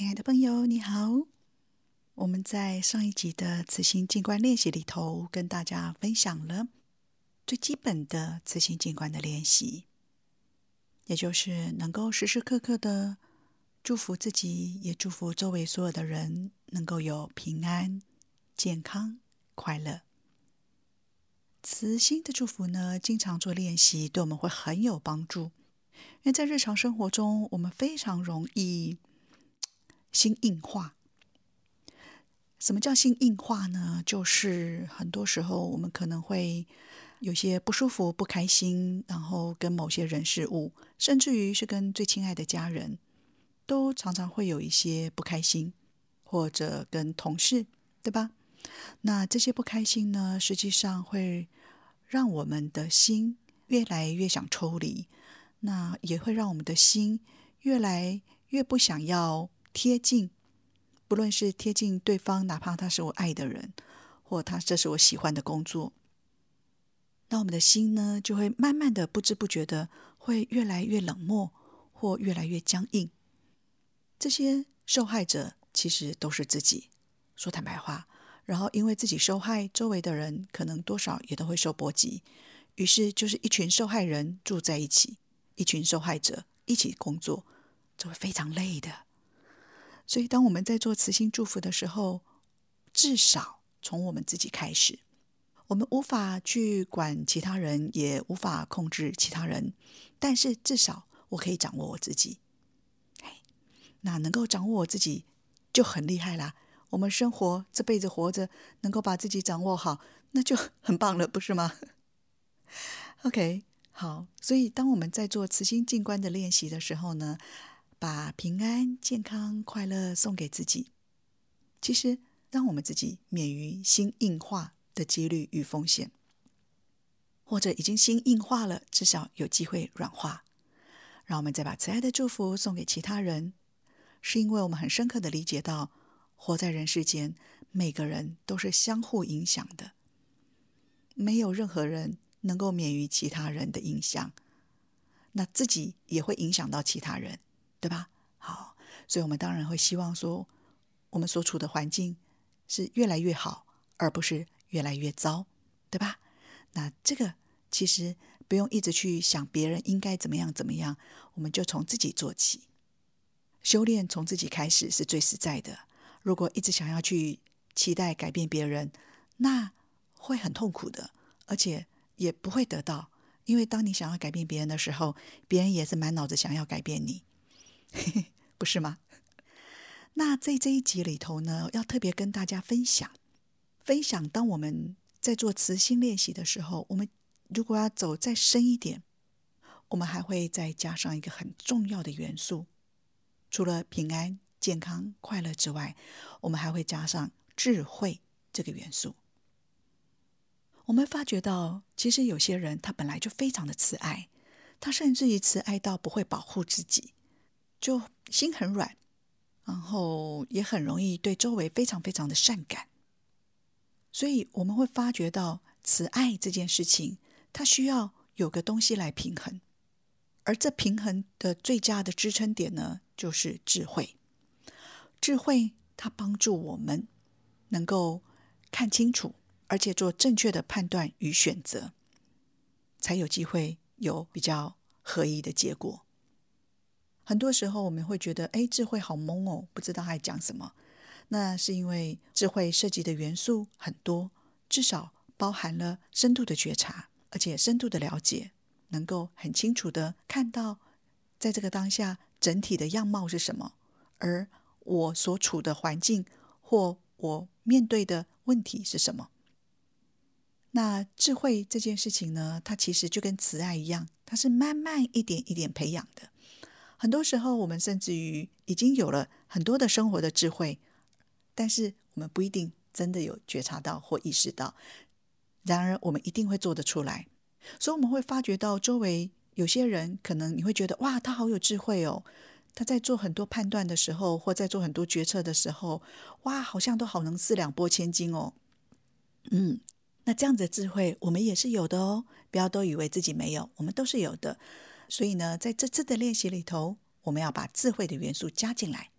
亲爱的朋友，你好。我们在上一集的慈心静观练习里头，跟大家分享了最基本的慈心静观的练习，也就是能够时时刻刻的祝福自己，也祝福周围所有的人，能够有平安、健康、快乐。慈心的祝福呢，经常做练习，对我们会很有帮助。因为在日常生活中，我们非常容易心硬化。什么叫心硬化呢？就是很多时候我们可能会有些不舒服、不开心，然后跟某些人事物，甚至于是跟最亲爱的家人，都常常会有一些不开心，或者跟同事，对吧？那这些不开心呢，实际上会让我们的心越来越想抽离。那也会让我们的心越来越不想要贴近，不论是贴近对方，哪怕他是我爱的人，或他这是我喜欢的工作，那我们的心呢，就会慢慢的不知不觉的会越来越冷漠，或越来越僵硬。这些受害者其实都是自己，说坦白话，然后因为自己受害，周围的人可能多少也都会受波及，于是就是一群受害人住在一起。一群受害者一起工作，这会非常累的。所以，当我们在做慈心祝福的时候，至少从我们自己开始。我们无法去管其他人，也无法控制其他人，但是至少我可以掌握我自己。哎，那能够掌握我自己就很厉害啦。我们生活这辈子活着，能够把自己掌握好，那就很棒了，不是吗？OK。好，所以当我们在做慈心静观的练习的时候呢，把平安、健康、快乐送给自己，其实让我们自己免于心硬化的几率与风险，或者已经心硬化了，至少有机会软化。让我们再把慈爱的祝福送给其他人，是因为我们很深刻的理解到，活在人世间，每个人都是相互影响的，没有任何人。能够免于其他人的影响，那自己也会影响到其他人，对吧？好，所以我们当然会希望说，我们所处的环境是越来越好，而不是越来越糟，对吧？那这个其实不用一直去想别人应该怎么样怎么样，我们就从自己做起，修炼从自己开始是最实在的。如果一直想要去期待改变别人，那会很痛苦的，而且。也不会得到，因为当你想要改变别人的时候，别人也是满脑子想要改变你，嘿 嘿不是吗？那在这一集里头呢，要特别跟大家分享，分享当我们在做慈心练习的时候，我们如果要走再深一点，我们还会再加上一个很重要的元素，除了平安、健康、快乐之外，我们还会加上智慧这个元素。我们发觉到，其实有些人他本来就非常的慈爱，他甚至于慈爱到不会保护自己，就心很软，然后也很容易对周围非常非常的善感。所以我们会发觉到，慈爱这件事情，它需要有个东西来平衡，而这平衡的最佳的支撑点呢，就是智慧。智慧它帮助我们能够看清楚。而且做正确的判断与选择，才有机会有比较合宜的结果。很多时候我们会觉得，哎，智慧好懵哦，不知道他在讲什么。那是因为智慧涉及的元素很多，至少包含了深度的觉察，而且深度的了解，能够很清楚的看到，在这个当下整体的样貌是什么，而我所处的环境或我面对的问题是什么。那智慧这件事情呢，它其实就跟慈爱一样，它是慢慢一点一点培养的。很多时候，我们甚至于已经有了很多的生活的智慧，但是我们不一定真的有觉察到或意识到。然而，我们一定会做得出来。所以，我们会发觉到周围有些人，可能你会觉得哇，他好有智慧哦。他在做很多判断的时候，或在做很多决策的时候，哇，好像都好能四两拨千斤哦。嗯。那这样子的智慧，我们也是有的哦。不要都以为自己没有，我们都是有的。所以呢，在这次的练习里头，我们要把智慧的元素加进来，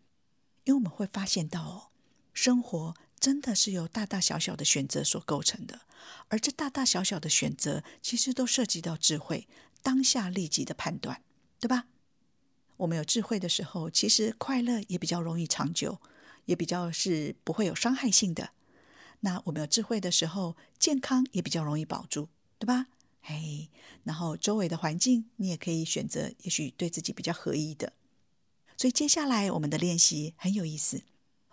因为我们会发现到哦，生活真的是由大大小小的选择所构成的，而这大大小小的选择，其实都涉及到智慧，当下立即的判断，对吧？我们有智慧的时候，其实快乐也比较容易长久，也比较是不会有伤害性的。那我们有智慧的时候，健康也比较容易保住，对吧？嘿，然后周围的环境，你也可以选择，也许对自己比较合意的。所以接下来我们的练习很有意思，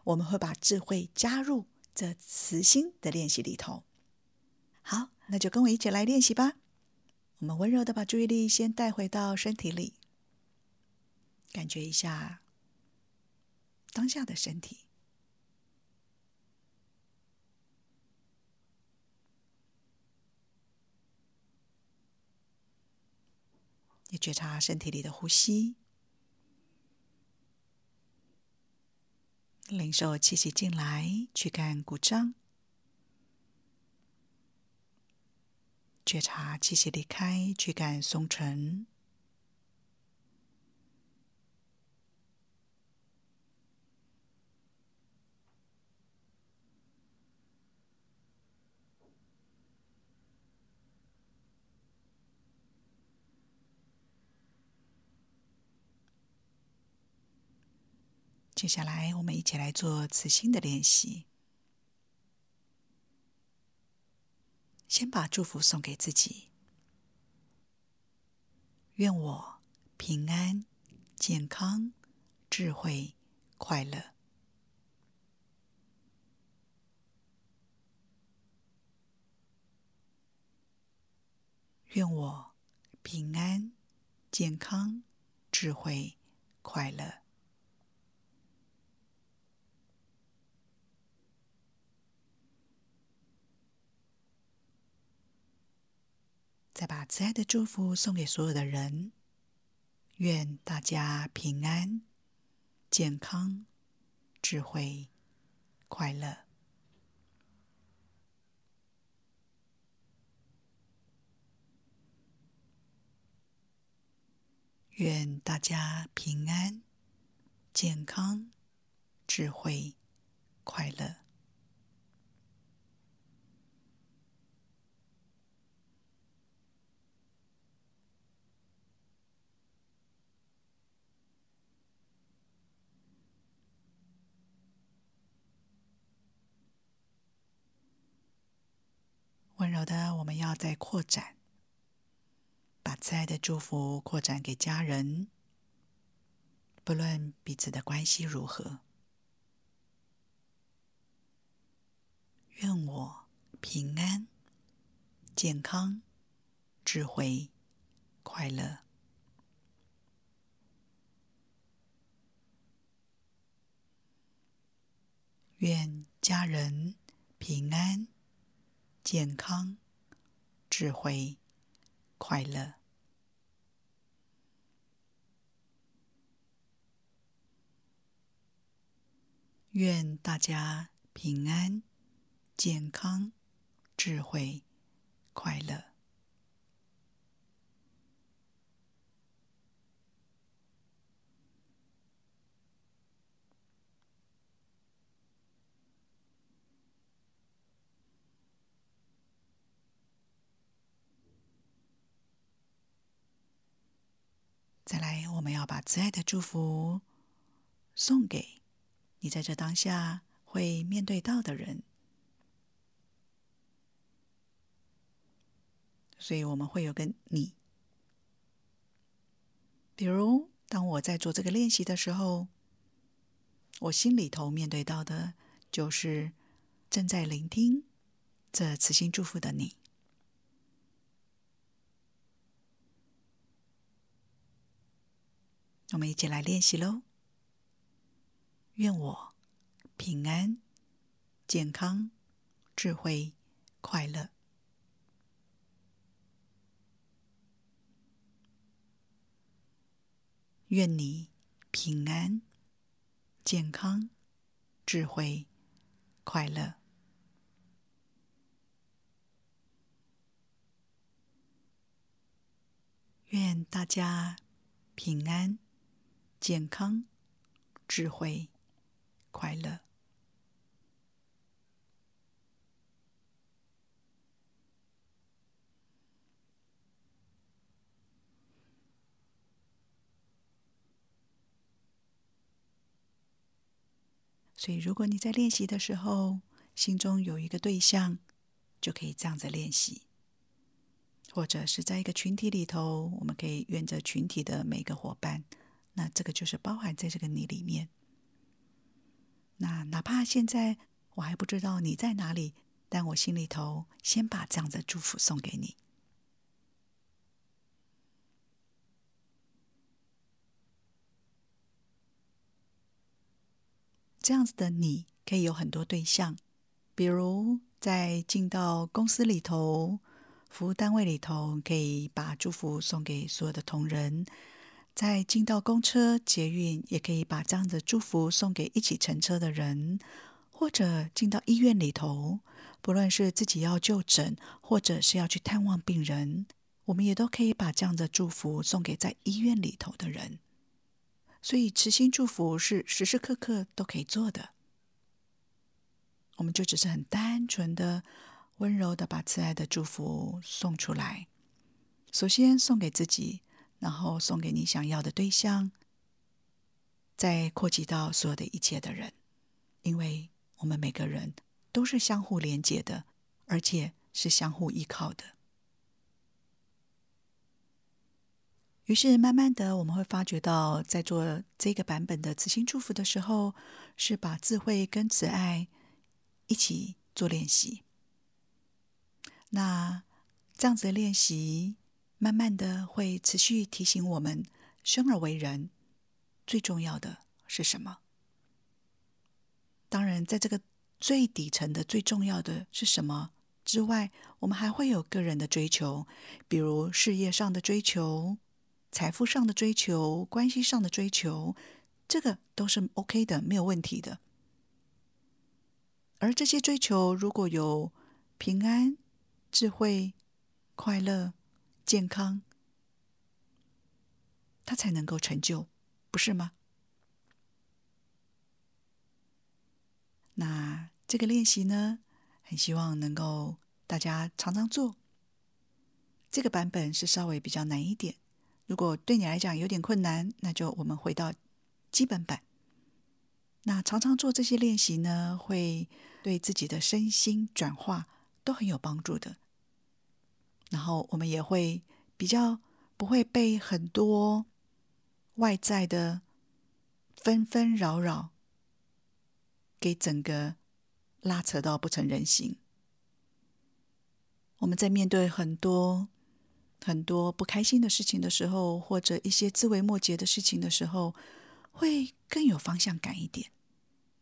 我们会把智慧加入这慈心的练习里头。好，那就跟我一起来练习吧。我们温柔的把注意力先带回到身体里，感觉一下当下的身体。你觉察身体里的呼吸，领受气息进来，去干鼓胀；觉察气息离开，去干松沉。接下来，我们一起来做慈心的练习。先把祝福送给自己，愿我平安、健康、智慧、快乐。愿我平安、健康、智慧、快乐。再把慈爱的祝福送给所有的人，愿大家平安、健康、智慧、快乐。愿大家平安、健康、智慧、快乐。温柔的，我们要再扩展，把慈爱的祝福扩展给家人，不论彼此的关系如何。愿我平安、健康、智慧、快乐。愿家人平安。健康、智慧、快乐。愿大家平安、健康、智慧、快乐。再来，我们要把慈爱的祝福送给你，在这当下会面对到的人。所以，我们会有个你。比如，当我在做这个练习的时候，我心里头面对到的就是正在聆听这慈心祝福的你。我们一起来练习喽！愿我平安、健康、智慧、快乐。愿你平安、健康、智慧、快乐。愿大家平安。健康、智慧、快乐。所以，如果你在练习的时候，心中有一个对象，就可以这样子练习；或者是在一个群体里头，我们可以愿着群体的每个伙伴，那这个就是包含在这个你里面。那哪怕现在我还不知道你在哪里，但我心里头先把这样的祝福送给你。这样子的你可以有很多对象，比如在进到公司里头、服务单位里头，可以把祝福送给所有的同仁；在进到公车、捷运，也可以把这样的祝福送给一起乘车的人；或者进到医院里头，不论是自己要就诊，或者是要去探望病人，我们也都可以把这样的祝福送给在医院里头的人。所以，慈心祝福是时时刻刻都可以做的。我们就只是很单纯的、温柔的把慈爱的祝福送出来。首先送给自己，然后送给你想要的对象，再扩及到所有的一切的人。因为我们每个人都是相互连接的，而且是相互依靠的。于是，慢慢的，我们会发觉到，在做这个版本的慈心祝福的时候，是把智慧跟慈爱一起做练习。那这样子的练习，慢慢的会持续提醒我们，生而为人，最重要的是什么？当然，在这个最底层的最重要的是什么之外，我们还会有个人的追求，比如事业上的追求。财富上的追求，关系上的追求，这个都是 OK 的，没有问题的。而这些追求如果有平安、智慧、快乐、健康，他才能够成就，不是吗？那这个练习呢，很希望能够大家常常做。这个版本是稍微比较难一点。如果对你来讲有点困难，那就我们回到基本版。那常常做这些练习呢，会对自己的身心转化都很有帮助的。然后我们也会比较不会被很多外在的纷纷扰扰给整个拉扯到不成人形。我们在面对很多。很多不开心的事情的时候，或者一些枝微末节的事情的时候，会更有方向感一点。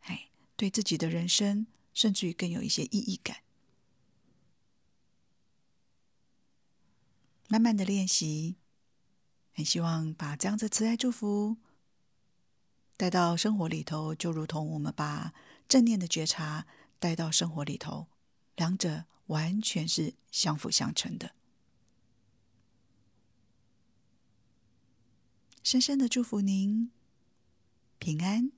哎，对自己的人生，甚至于更有一些意义感。慢慢的练习，很希望把这样子慈爱祝福带到生活里头，就如同我们把正念的觉察带到生活里头，两者完全是相辅相成的。深深的祝福您平安、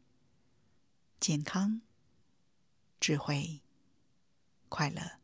健康、智慧、快乐。